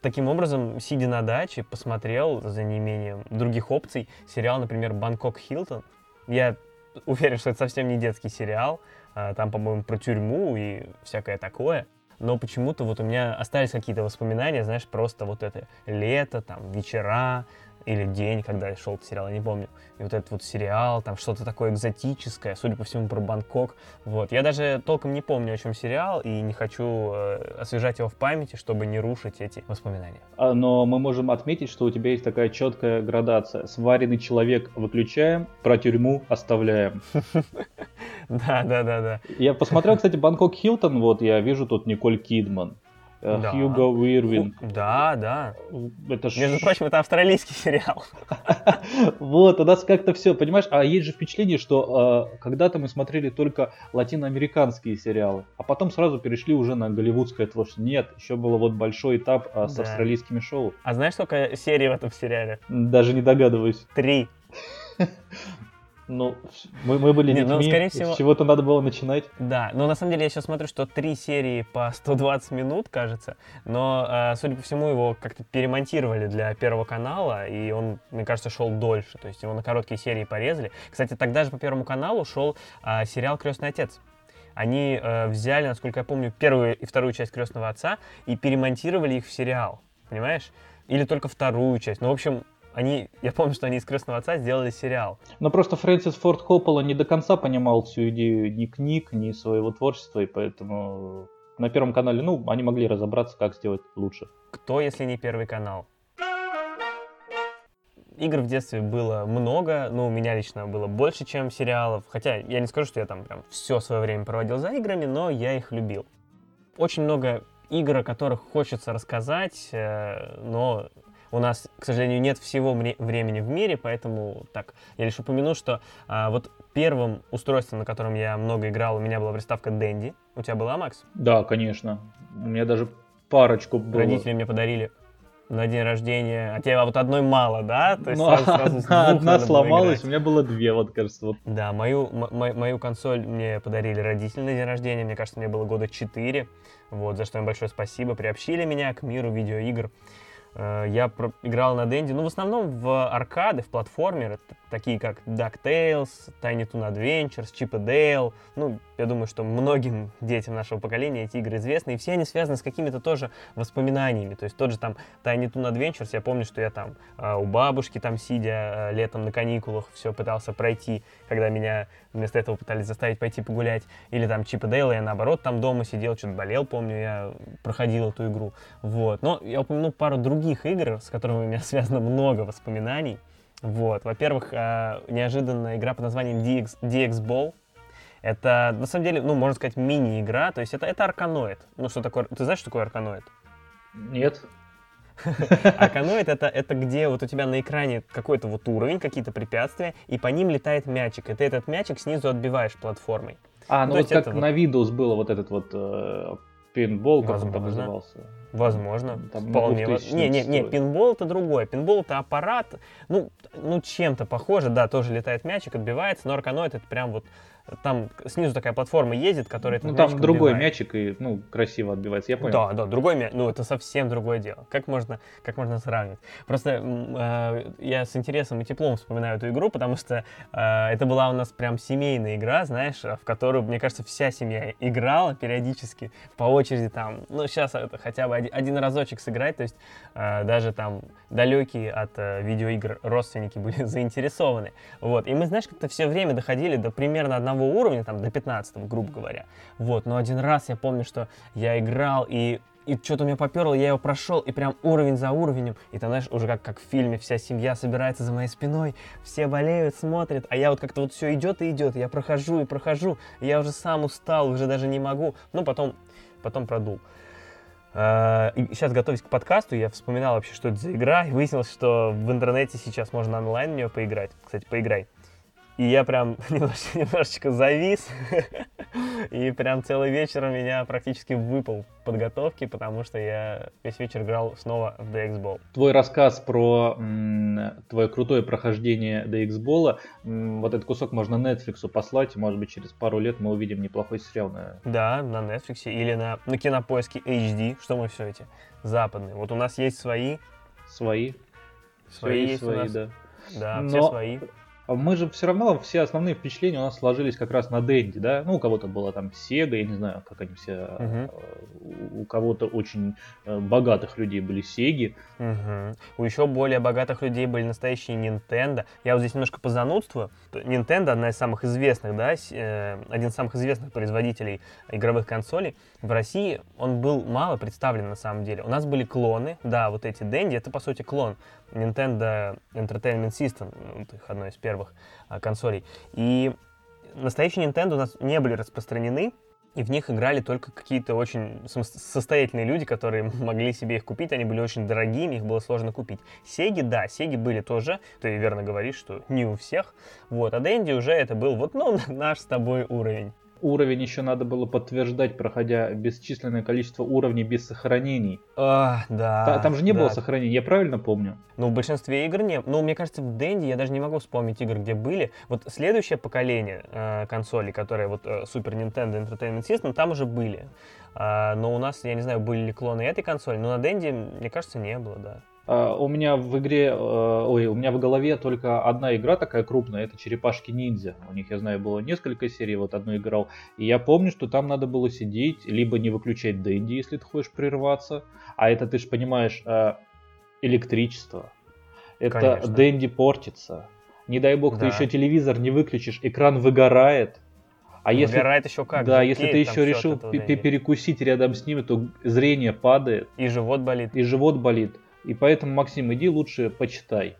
A: таким образом, сидя на даче, посмотрел за неимением других опций сериал, например, «Бангкок Хилтон». Я уверен, что это совсем не детский сериал. А, там, по-моему, про тюрьму и всякое такое но почему-то вот у меня остались какие-то воспоминания, знаешь, просто вот это лето, там, вечера, или день, когда я шел сериал, я не помню. И вот этот вот сериал, там что-то такое экзотическое, судя по всему, про Бангкок. Вот. Я даже толком не помню, о чем сериал, и не хочу э, освежать его в памяти, чтобы не рушить эти воспоминания.
B: А, но мы можем отметить, что у тебя есть такая четкая градация. Сваренный человек выключаем, про тюрьму оставляем. (laughs)
A: Да, да, да, да.
B: Я посмотрел, кстати, Бангкок Хилтон, вот я вижу тут Николь Кидман. Э, да. Хьюго Уирвин.
A: Да, да. Это ж... Между прочим, это австралийский (laughs) сериал. (laughs)
B: Вот, у нас как-то все, понимаешь? А есть же впечатление, что э, когда-то мы смотрели только латиноамериканские сериалы, а потом сразу перешли уже на голливудское творчество. Нет, еще был вот большой этап э, с австралийскими шоу.
A: А знаешь, сколько серий в этом сериале?
B: Даже не догадываюсь.
A: Три. (laughs)
B: Ну, мы, мы были
A: Не,
B: детьми,
A: ну, скорее всего...
B: с чего-то надо было начинать.
A: Да, но на самом деле я сейчас смотрю, что три серии по 120 минут, кажется, но, э, судя по всему, его как-то перемонтировали для Первого канала, и он, мне кажется, шел дольше, то есть его на короткие серии порезали. Кстати, тогда же по Первому каналу шел э, сериал «Крестный отец». Они э, взяли, насколько я помню, первую и вторую часть «Крестного отца» и перемонтировали их в сериал, понимаешь? Или только вторую часть. Ну, в общем, они, я помню, что они из «Крестного отца» сделали сериал.
B: Но просто Фрэнсис Форд Коппола не до конца понимал всю идею ни книг, ни своего творчества, и поэтому на Первом канале, ну, они могли разобраться, как сделать лучше.
A: Кто, если не Первый канал? Игр в детстве было много, но у меня лично было больше, чем сериалов. Хотя я не скажу, что я там прям все свое время проводил за играми, но я их любил. Очень много игр, о которых хочется рассказать, э, но у нас, к сожалению, нет всего времени в мире, поэтому так, я лишь упомяну, что а, вот первым устройством, на котором я много играл, у меня была приставка Dendy. У тебя была, Макс?
B: Да, конечно. У меня даже парочку было.
A: Родители мне подарили на день рождения, а тебе вот одной мало, да?
B: То есть ну, сразу, сразу (laughs) одна сломалась, у меня было две, вот кажется. Вот.
A: Да, мою, мою консоль мне подарили родители на день рождения, мне кажется, мне было года четыре, вот, за что им большое спасибо, приобщили меня к миру видеоигр. Э, я играл на Денди, ну, в основном в аркады, в платформеры, такие как DuckTales, Tiny Toon Adventures, Chip и Dale. Ну, я думаю, что многим детям нашего поколения эти игры известны, и все они связаны с какими-то тоже воспоминаниями. То есть тот же там Tiny Toon Adventures, я помню, что я там э, у бабушки там сидя э, летом на каникулах все пытался пройти, когда меня вместо этого пытались заставить пойти погулять. Или там Чип и Дейл, я наоборот там дома сидел, что-то болел, помню, я проходил эту игру. Вот. Но я упомяну пару других игр, с которыми у меня (laughs) связано много воспоминаний. Вот. Во-первых, э, неожиданная игра под названием DX, DX Ball. Это, на самом деле, ну, можно сказать, мини-игра. То есть это, это арканоид. Ну, что такое... Ты знаешь, что такое арканоид?
B: Нет. (laughs)
A: Арканоид это, это где вот у тебя на экране какой-то вот уровень, какие-то препятствия, и по ним летает мячик. И ты этот мячик снизу отбиваешь платформой.
B: А, ну, ну вот как на Windows было вот этот вот э, пинбол, как он там назывался.
A: Возможно,
B: Там
A: вполне. воз-
B: 2000
A: Не, не, не, пинбол это другое. Пинбол это аппарат, ну, ну чем-то похоже, да, тоже летает мячик, отбивается, но арканоид это прям вот там снизу такая платформа ездит, которая
B: Ну там другой
A: отбивает.
B: мячик и ну красиво отбивается, я понял.
A: Да, да, другой мяч, ну это совсем другое дело. Как можно, как можно сравнивать? Просто э, я с интересом и теплом вспоминаю эту игру, потому что э, это была у нас прям семейная игра, знаешь, в которую, мне кажется, вся семья играла периодически по очереди там. Ну сейчас это хотя бы один, один разочек сыграть, то есть э, даже там далекие от э, видеоигр родственники были (laughs) заинтересованы. Вот, и мы, знаешь, как-то все время доходили до примерно одного уровня, там, до 15 грубо говоря. Вот, но один раз я помню, что я играл, и, и что-то меня поперло, я его прошел, и прям уровень за уровнем, и там, знаешь, уже как, как в фильме, вся семья собирается за моей спиной, все болеют, смотрят, а я вот как-то вот все идет и идет, я прохожу и прохожу, и я уже сам устал, уже даже не могу, ну, потом, потом продул. И сейчас, готовясь к подкасту, я вспоминал вообще, что это за игра, и выяснилось, что в интернете сейчас можно онлайн в нее поиграть. Кстати, поиграй. И я прям (laughs) немножечко, немножечко завис, (laughs) и прям целый вечер у меня практически выпал в подготовке, потому что я весь вечер играл снова в DX Ball.
B: Твой рассказ про м, твое крутое прохождение DX-бола, м, вот этот кусок можно Netflix послать, может быть через пару лет мы увидим неплохой сериал на
A: Да, на Netflix или на, на кинопоиске HD, что мы все эти западные. Вот у нас есть свои,
B: свои.
A: свои
B: Всё
A: есть у
B: свои,
A: нас,
B: да.
A: да, все
B: Но-
A: свои.
B: Мы же все равно, все основные впечатления у нас сложились как раз на Денди, да? Ну, у кого-то была там Сега, я не знаю, как они все... Э, У кого-то очень э, богатых людей были Сеги.
A: Мгм. У еще более богатых людей были настоящие Nintendo. Я вот здесь немножко позанудствую. Nintendo одна из самых известных, да, э, один из самых известных производителей игровых консолей. В России он был мало представлен на самом деле. У нас были клоны, да, вот эти Dendy, это по сути клон Nintendo Entertainment System, вот их одной из первых а, консолей. И настоящие Nintendo у нас не были распространены, и в них играли только какие-то очень состоятельные люди, которые (laughs) могли себе их купить. Они были очень дорогими, их было сложно купить. Сеги, да, Сеги были тоже, ты верно говоришь, что не у всех. Вот, а Дэнди уже это был вот, ну, (laughs) наш с тобой уровень.
B: Уровень еще надо было подтверждать, проходя бесчисленное количество уровней без сохранений.
A: А, да.
B: Та- там же не
A: да.
B: было сохранений, я правильно помню?
A: Ну, в большинстве игр не... Ну, мне кажется, в Дэнди я даже не могу вспомнить игр, где были. Вот следующее поколение э, консолей, которые вот э, Super Nintendo Entertainment System, там уже были. А, но у нас, я не знаю, были ли клоны этой консоли, но на Дэнди, мне кажется, не было, да.
B: А, У меня в игре, э, ой, у меня в голове только одна игра такая крупная, это Черепашки Ниндзя. У них, я знаю, было несколько серий, вот одну играл. И я помню, что там надо было сидеть, либо не выключать Дэнди, если ты хочешь прерваться. А это, ты же понимаешь, э, электричество. Это
A: Конечно.
B: Дэнди портится. Не дай бог, ты
A: Да.
B: еще телевизор не выключишь, экран выгорает. А если,
A: Выгорает еще как.
B: да, если ты еще решил перекусить рядом с ними, то зрение падает
A: И живот болит.
B: и живот болит. И поэтому, Максим, иди лучше почитай.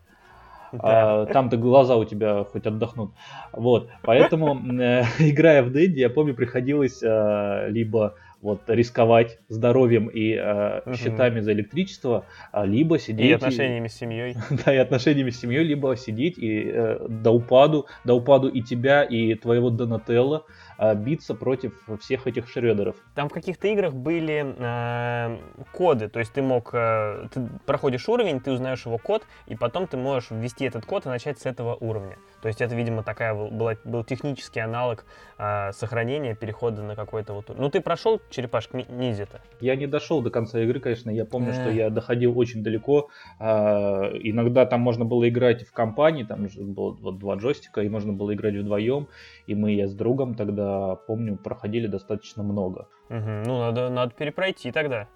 A: Да.
B: А, там-то глаза у тебя хоть отдохнут. Вот. Поэтому, (laughs) э, играя в Дэнди, я помню, приходилось э, либо вот рисковать здоровьем и э,
A: Мгм.
B: счетами за электричество, а, либо сидеть...
A: И отношениями с семьей. (laughs)
B: да, и отношениями с семьей, либо сидеть и э, до упаду, до упаду и тебя, и твоего Донателло э, биться против всех этих шредеров.
A: Там в каких-то играх были э, коды, то есть ты мог, э, ты проходишь уровень, ты узнаешь его код, и потом ты можешь ввести этот код и начать с этого уровня. То есть это, видимо, такая был- была, был технический аналог э, сохранения, перехода на какой-то вот... ур- Ну ты прошел черепашку Ни- ниндзя-то?
B: Я не дошел до конца игры, конечно. Я помню, что
A: Э.
B: я доходил очень далеко. А, Иногда там можно было играть в компании, там было вот два джойстика, и можно было играть вдвоем. И мы, я с другом тогда, помню, проходили достаточно много.
A: Мгм, Ну, надо, надо перепройти тогда.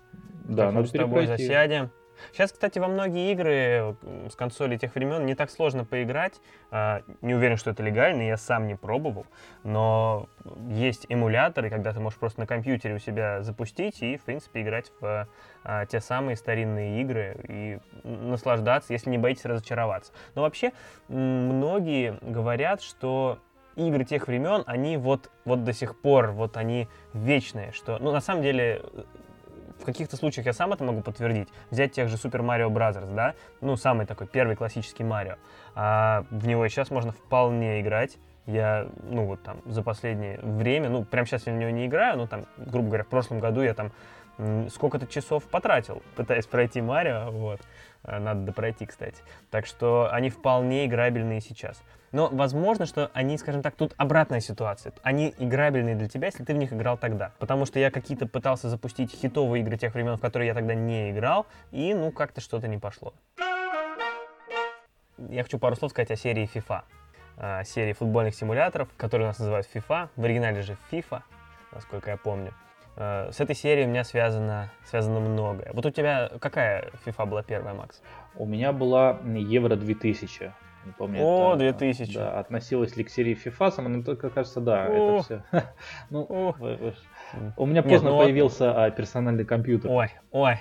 B: Да,
A: Как-нибудь
B: надо
A: с тобой
B: перепройти.
A: засядем. Сейчас, кстати, во многие игры м, с консолей тех времен не так сложно поиграть. А, Не уверен, что это легально, я сам не пробовал. Но есть эмуляторы, когда ты можешь просто на компьютере у себя запустить и, в принципе, играть в а, те самые старинные игры и наслаждаться, если не боитесь разочароваться. Но вообще, многие говорят, что игры тех времен, они вот, вот до сих пор, вот они вечные, что, ну, на самом деле, в каких-то случаях я сам это могу подтвердить. Взять тех же Super Mario Bros., да, ну, самый такой первый классический Марио. А в него и сейчас можно вполне играть. Я, ну, вот там, за последнее время, ну, прям сейчас я в него не играю, но там, грубо говоря, в прошлом году я там сколько-то часов потратил, (laughs) пытаясь пройти Марио, вот. Э, надо допройти, кстати. Так что они вполне играбельные сейчас. Но возможно, что они, скажем так, тут обратная ситуация. Они играбельные для тебя, если ты в них играл тогда. Потому что я какие-то пытался запустить хитовые игры тех времен, в которые я тогда не играл, и ну как-то что-то не пошло. Я хочу пару слов сказать о серии FIFA. О серии футбольных симуляторов, которые у нас называют FIFA. В оригинале же FIFA, насколько я помню. Э, с этой серией у меня связано, связано многое. Вот у тебя какая FIFA была первая, Макс?
B: У меня была Евро 2000. Не помню,
A: О, это, 2000.
B: Да, относилась ли к серии FIFA, сама, но только кажется, да, О. это все. (laughs) ну, О. у меня поздно Нет, ну, появился а, персональный компьютер.
A: Ой, ой,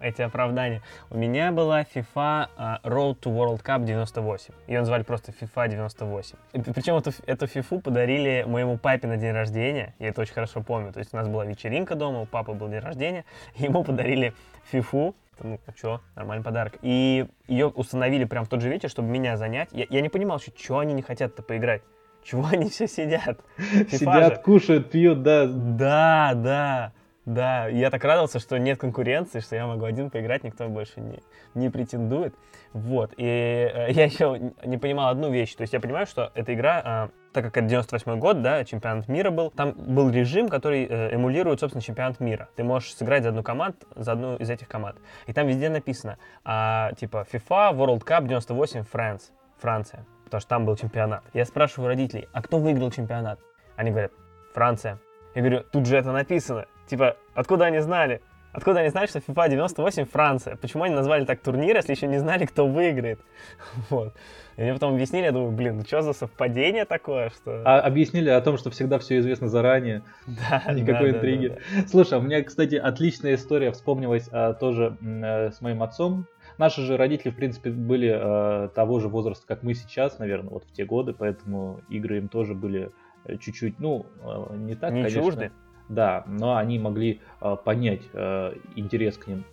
A: эти оправдания. У меня была FIFA uh, Road to World Cup 98. Ее назвали просто FIFA 98. И, причем эту, эту FIFA подарили моему папе на день рождения. Я это очень хорошо помню. То есть у нас была вечеринка дома, у папы был день рождения. (laughs) Ему подарили FIFA. Ну, что, нормальный подарок. И ее установили прям в тот же вечер, чтобы меня занять. Я, я не понимал, что, что они не хотят-то поиграть. Чего они все сидят? (laughs)
B: FIFA сидят, же. кушают, пьют, да.
A: Да, да. Да, я так радовался, что нет конкуренции, что я могу один поиграть, никто больше не, не претендует. Вот, и э, я еще не понимал одну вещь, то есть я понимаю, что эта игра, э, так как это 98 год, да, чемпионат мира был, там был режим, который э, эмулирует, собственно, чемпионат мира. Ты можешь сыграть за одну команду, за одну из этих команд. И там везде написано, э, типа, FIFA World Cup 98 France, Франция, потому что там был чемпионат. Я спрашиваю родителей, а кто выиграл чемпионат? Они говорят, Франция. Я говорю, тут же это написано. Типа, откуда они знали? Откуда они знали, что FIFA 98 Франция? Почему они назвали так турнир, если еще не знали, кто выиграет? (laughs) Вот. И мне потом объяснили, я думаю, блин, ну что за совпадение такое, что...
B: А объяснили о том, что всегда все известно заранее. Да, (laughs) Никакой да, интриги. Да, да, да. Слушай, у меня, кстати, отличная история вспомнилась а, тоже а, с моим отцом. Наши же родители, в принципе, были а, того же возраста, как мы сейчас, наверное, вот в те годы, поэтому игры им тоже были э, чуть-чуть, ну, а, не так,
A: не
B: конечно.
A: чужды?
B: Да, но они могли э, понять э, интерес к ним.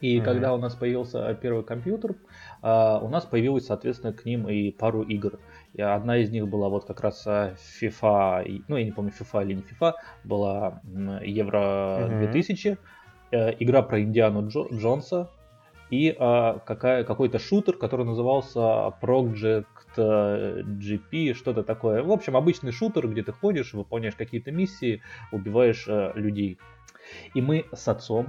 B: И mm-hmm. когда у нас появился первый компьютер, э, у нас появилось, соответственно, к ним и пару игр. И одна из них была вот как раз FIFA, ну я не помню, FIFA или не FIFA, была Евро mm-hmm. 2000, э, игра про Индиану Джо, Джонса, и э, какая, какой-то шутер, который назывался Project GP, что-то такое. В общем, обычный шутер, где ты ходишь, выполняешь какие-то миссии, убиваешь э, людей. И мы с отцом,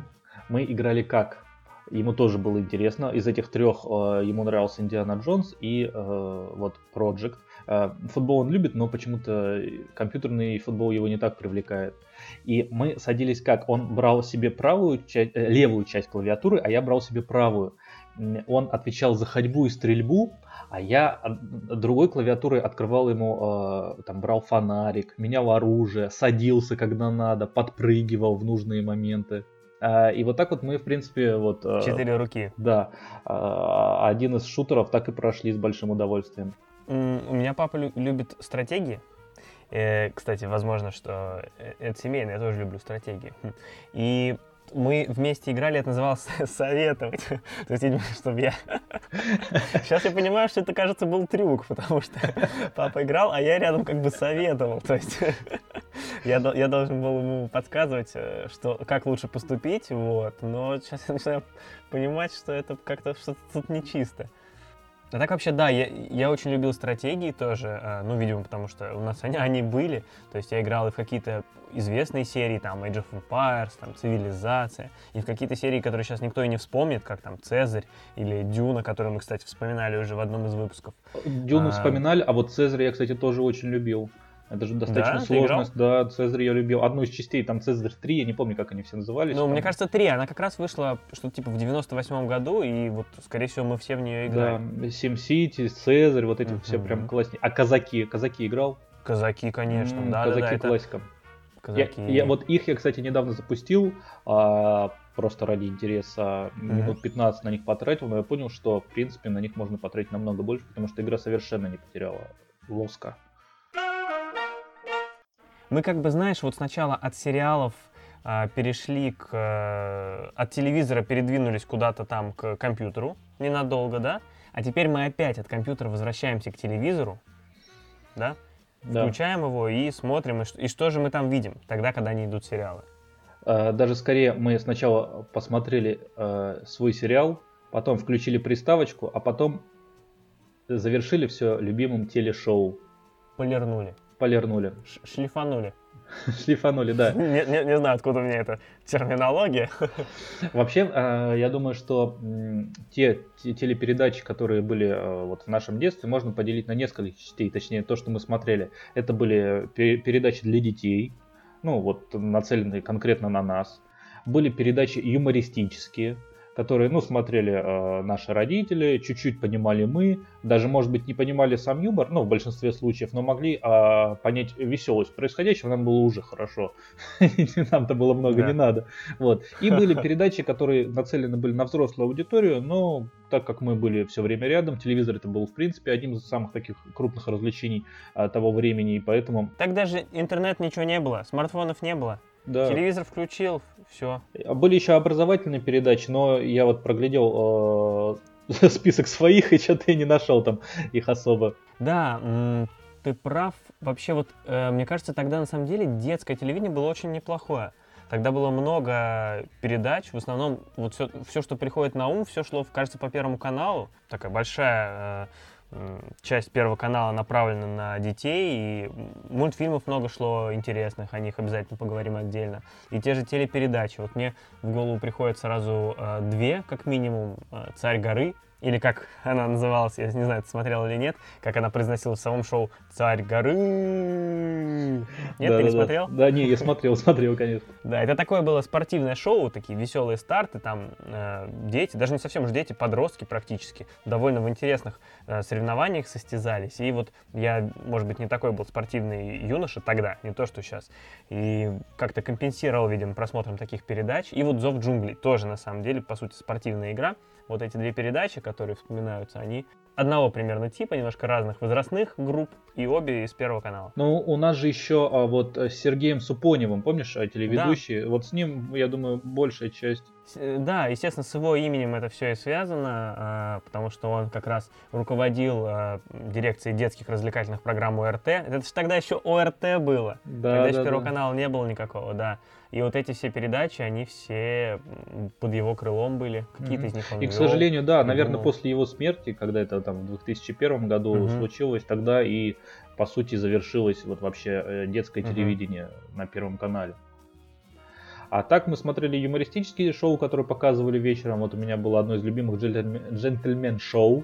B: мы играли как? Ему тоже было интересно. Из этих трех э, ему нравился Индиана Джонс и э, вот Project. Э, футбол он любит, но почему-то компьютерный футбол его не так привлекает. И мы садились как? Он брал себе правую часть, э, левую часть клавиатуры, а я брал себе правую. Он отвечал за ходьбу и стрельбу, а я другой клавиатурой открывал ему, э, там, брал фонарик, менял оружие, садился, когда надо, подпрыгивал в нужные моменты. Э, и вот так вот мы, в принципе, вот...
A: Э, Четыре руки.
B: Да. Э, один из шутеров так и прошли с большим удовольствием.
A: У меня папа любит стратегии. Э, кстати, возможно, что э, это семейное, я тоже люблю стратегии. Хм. И мы вместе играли, это называлось (laughs) советовать. (laughs) То есть, видимо, чтобы я... (laughs) Сейчас я понимаю, что это, кажется, был трюк, потому что папа играл, а я рядом как бы советовал. То есть я, я должен был ему подсказывать, э, что, как лучше поступить, вот. Но сейчас я начинаю понимать, что это как-то что-то тут нечисто. А так вообще, да, я, я очень любил стратегии тоже, э, ну, видимо, потому что у нас они, они были, то есть я играл и в какие-то известные серии, там, Age of Empires, там, Цивилизация, и в какие-то серии, которые сейчас никто и не вспомнит, как там Цезарь или Дюна, которую мы, кстати, вспоминали уже в одном из выпусков.
B: Дюну а... вспоминали, а вот Цезарь я, кстати, тоже очень любил. Это же достаточно да, сложность. Да, Цезарь я любил. Одну из частей, там Цезарь 3, я не помню, как они все назывались.
A: Ну,
B: там.
A: мне кажется, 3. Она как раз вышла что-то типа в 98 году, и вот, скорее всего, мы все в нее играли.
B: Да, SimCity, Цезарь, вот эти uh-huh. все прям классные. А Казаки? Казаки играл?
A: Казаки, конечно, mm, да,
B: Казаки
A: да,
B: да, классика. Это... Казаки. Я, я, вот их я, кстати, недавно запустил, а, просто ради интереса, mm-hmm. минут 15 на них потратил, но я понял, что, в принципе, на них можно потратить намного больше, потому что игра совершенно не потеряла лоска.
A: Мы как бы, знаешь, вот сначала от сериалов э, перешли к... Э, от телевизора передвинулись куда-то там к компьютеру ненадолго, да? А теперь мы опять от компьютера возвращаемся к телевизору, да? да. Включаем его и смотрим, и, и что же мы там видим тогда, когда не идут сериалы.
B: Э, даже скорее мы сначала посмотрели э, свой сериал, потом включили приставочку, а потом завершили все любимым телешоу.
A: Полирнули.
B: Полирнули.
A: Шлифанули. (laughs)
B: Шлифанули, да. (laughs)
A: Не, не, не знаю, откуда у меня эта терминология. (laughs)
B: Вообще, э, я думаю, что те, те телепередачи, которые были э, вот в нашем детстве, можно поделить на несколько частей, точнее, то, что мы смотрели. Это были передачи для детей, ну вот нацеленные конкретно на нас. Были передачи юмористические, которые, ну, смотрели э, наши родители, чуть-чуть понимали мы, даже, может быть, не понимали сам юмор, ну, в большинстве случаев, но могли э, понять веселость происходящего, нам было уже хорошо, (laughs) нам-то было много не надо, вот. И были передачи, которые нацелены были на взрослую аудиторию, но так как мы были все время рядом, телевизор это был, в принципе, одним из самых таких крупных развлечений э, того времени, и поэтому...
A: Так даже интернет ничего не было, смартфонов не было. Да. Телевизор включил, все.
B: А были еще образовательные передачи, но я вот проглядел э, (laughs) список своих и что-то я не нашел там их особо.
A: Да, ты прав. Вообще вот, э, мне кажется, тогда на самом деле детское телевидение было очень неплохое. Тогда было много передач, в основном вот все, все что приходит на ум, все шло, кажется, по Первому каналу. Такая большая э, часть Первого канала направлена на детей, и мультфильмов много шло интересных, о них обязательно поговорим отдельно. И те же телепередачи. Вот мне в голову приходят сразу э, две, как минимум, э, «Царь горы», или как она называлась, я не знаю, ты смотрел или нет, как она произносила в самом шоу «Царь горы». Нет, да, ты да, не смотрел?
B: Да, не, я смотрел, (laughs) смотрел, конечно.
A: Да, это такое было спортивное шоу, такие веселые старты, там э, дети, даже не совсем же дети, подростки практически, довольно в интересных э, соревнованиях состязались. И вот я, может быть, не такой был спортивный юноша тогда, не то, что сейчас. И как-то компенсировал, видимо, просмотром таких передач. И вот «Зов джунглей» тоже, на самом деле, по сути, спортивная игра. Вот эти две передачи, которые вспоминаются, они одного примерно типа, немножко разных возрастных групп, и обе из Первого канала.
B: Ну, у нас же еще а, вот с Сергеем Супоневым, помнишь, а, телеведущий? Да. Вот с ним, я думаю, большая часть.
A: Э, да, естественно, с его именем это все и связано, а, потому что он как раз руководил а, дирекцией детских развлекательных программ ОРТ. Это же тогда еще ОРТ было. Да, тогда да, еще Первого да. канала не было никакого, да. И вот эти все передачи, они все под его крылом были. Какие-то mm-hmm. из них он
B: И, вел, к сожалению, да, наверное, после его смерти, когда это там в 2001 году mm-hmm. случилось, тогда и, по сути, завершилось вот вообще э, детское mm-hmm. телевидение на Первом канале. А так мы смотрели юмористические шоу, которые показывали вечером. Вот у меня было одно из любимых джентльмен-шоу.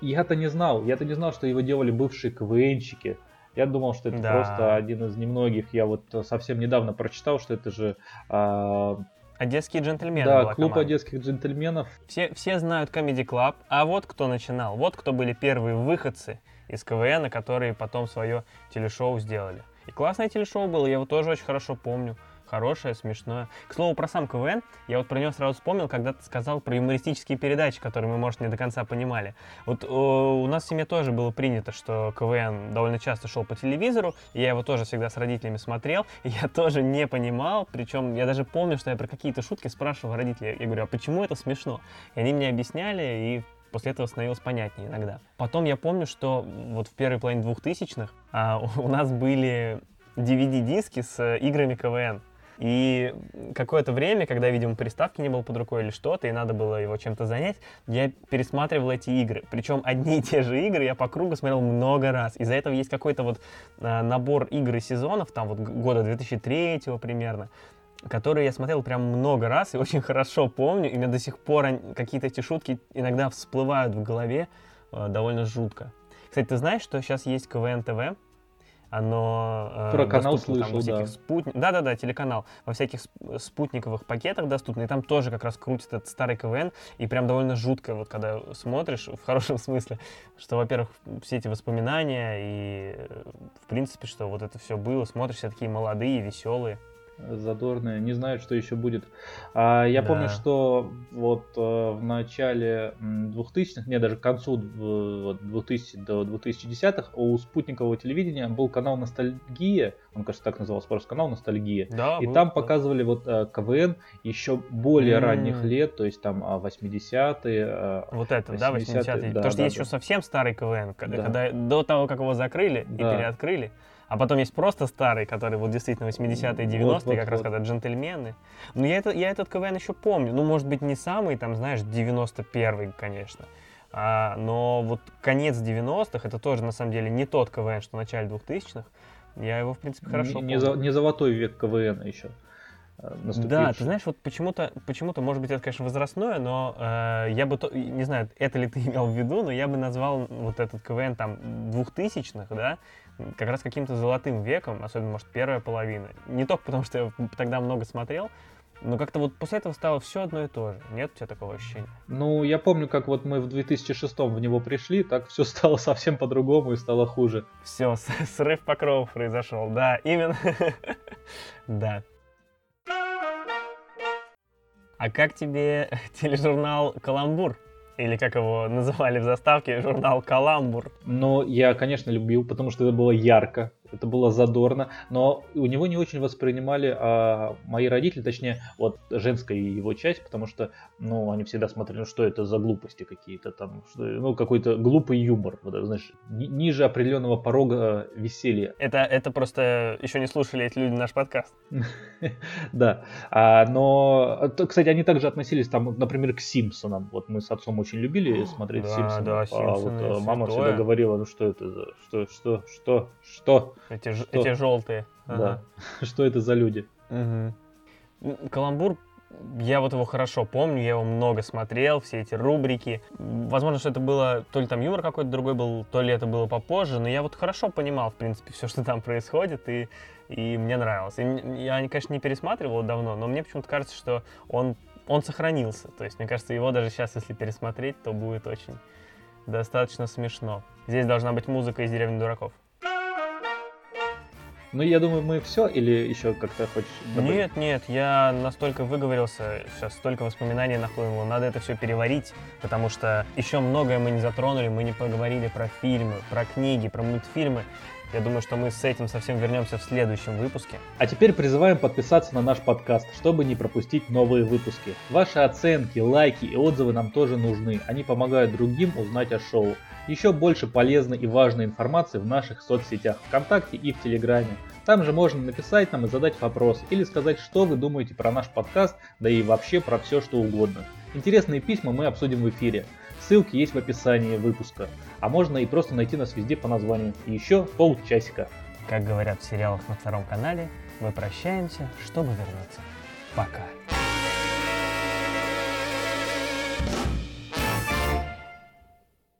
B: Я-то не знал, я-то не знал, что его делали бывшие КВНщики. Я думал, что это да. просто один из немногих. Я вот совсем недавно прочитал, что это же... А...
A: Одесские джентльмены.
B: Да, клуб команда. одесских джентльменов.
A: Все, все знают Comedy Club, а вот кто начинал, вот кто были первые выходцы из КВН, которые потом свое телешоу сделали. И классное телешоу было, я его тоже очень хорошо помню хорошее, смешное. К слову, про сам КВН, я вот про него сразу вспомнил, когда ты сказал про юмористические передачи, которые мы, может, не до конца понимали. Вот о, у нас в семье тоже было принято, что КВН довольно часто шел по телевизору, и я его тоже всегда с родителями смотрел, и я тоже не понимал, причем я даже помню, что я про какие-то шутки спрашивал родителей, я говорю, а почему это смешно? И они мне объясняли, и после этого становилось понятнее иногда. Потом я помню, что вот в первой половине двухтысячных а, у нас были DVD-диски с играми КВН. И какое-то время, когда, видимо, приставки не было под рукой или что-то, и надо было его чем-то занять, я пересматривал эти игры. Причем одни и те же игры я по кругу смотрел много раз. Из-за этого есть какой-то вот э, набор игр и сезонов, там вот года 2003 примерно, которые я смотрел прям много раз и очень хорошо помню. И мне до сих пор какие-то эти шутки иногда всплывают в голове э, довольно жутко. Кстати, ты знаешь, что сейчас есть КВН ТВ? Оно
B: э, Про канал слышал, там, во
A: всяких да. Спут... Да-да-да, телеканал. Во всяких спутниковых пакетах доступно. И там тоже как раз крутит этот старый КВН. И прям довольно жутко, вот когда смотришь, в хорошем (laughs) смысле, что, во-первых, все эти воспоминания и, в принципе, что вот это все было. Смотришь, все такие молодые, веселые
B: задорные, не знают, что еще будет. А, я да. помню, что вот э, в начале 2000-х, не, даже к концу вот, 2000 до 2010-х у спутникового телевидения был канал «Ностальгия», он, кажется, так назывался, просто канал «Ностальгия», да, и был, там да. показывали вот э, КВН еще более mm. ранних лет, то есть там 80-е.
A: А, вот это, 80-е, да, 80-е, да, потому да, что да, есть да. еще совсем старый КВН, когда, да. когда до того, как его закрыли да. и переоткрыли, А потом есть просто старый, который вот действительно 80-е, 90-е, вот, вот, как вот. раз когда джентльмены. Но я, это, я этот КВН еще помню. Ну, может быть, не самый, там, знаешь, 91-й, конечно. А, но вот конец 90-х, это тоже, на самом деле, не тот КВН, что в начале 2000-х. Я его, в принципе, хорошо
B: не, помню. Не, золотой век КВН еще.
A: Э, да, ты знаешь, вот почему-то, почему-то, может быть, это, конечно, возрастное, но э, я бы, то, не знаю, это ли ты (laughs) имел в виду, но я бы назвал вот этот КВН там двухтысячных, да, как раз каким-то золотым веком, особенно, может, первая половина. Не только потому, что я тогда много смотрел, но как-то вот после этого стало все одно и то же. Нет у тебя такого ощущения?
B: Ну, я помню, как вот мы в 2006 в него пришли, так все стало совсем по-другому и стало хуже.
A: Все, срыв покровов произошел, да, именно. (laughs) Да. А как тебе (laughs) тележурнал «Каламбур»? Или как его называли в заставке, журнал «Каламбур».
B: Ну, я, конечно, любил, потому что это было ярко, это было задорно, но у него не очень воспринимали а, мои родители, точнее, вот женская его часть, потому что, ну, они всегда смотрели, ну, что это за глупости какие-то там, что, ну, какой-то глупый юмор, вот, знаешь, ни, ниже определенного порога веселья.
A: Это, это просто еще не слушали эти люди наш подкаст. (laughs)
B: Да, а, но, кстати, они также относились, там, например, к Симпсонам, вот мы с отцом очень любили (gasps) смотреть Симпсонов, а вот мама всегда говорила, ну, что это за, что, что, что, что,
A: эти, ж... эти желтые.
B: Да. Ага. (laughs) Что это за люди?
A: Угу. Каламбур я вот его хорошо помню, я его много смотрел, все эти рубрики. Возможно, что это было, то ли там юмор какой-то другой был, то ли это было попозже, но я вот хорошо понимал, в принципе, (laughs) все, что там происходит, и, и мне нравилось. И я, конечно, не пересматривал давно, но мне почему-то кажется, что он, он сохранился. То есть, мне кажется, его даже сейчас, если пересмотреть, то будет очень достаточно смешно. Здесь должна быть музыка из «Деревни дураков».
B: Ну, я думаю, мы все или еще как-то хочешь
A: добавить? Нет, нет, я настолько выговорился, сейчас столько воспоминаний нахлынуло, надо это все переварить, потому что еще многое мы не затронули, мы не поговорили про фильмы, про книги, про мультфильмы. Я думаю, что мы с этим совсем вернемся в следующем выпуске.
B: А теперь призываем подписаться на наш подкаст, чтобы не пропустить новые выпуски. Ваши оценки, лайки и отзывы нам тоже нужны. Они помогают другим узнать о шоу. Еще больше полезной и важной информации в наших соцсетях ВКонтакте и в Телеграме. Там же можно написать нам и задать вопрос, или сказать, что вы думаете про наш подкаст, да и вообще про все, что угодно. Интересные письма мы обсудим в эфире. Ссылки есть в описании выпуска. А можно и просто найти нас везде по названию. И еще полчасика.
A: Как говорят в сериалах на втором канале, мы прощаемся, чтобы вернуться. Пока.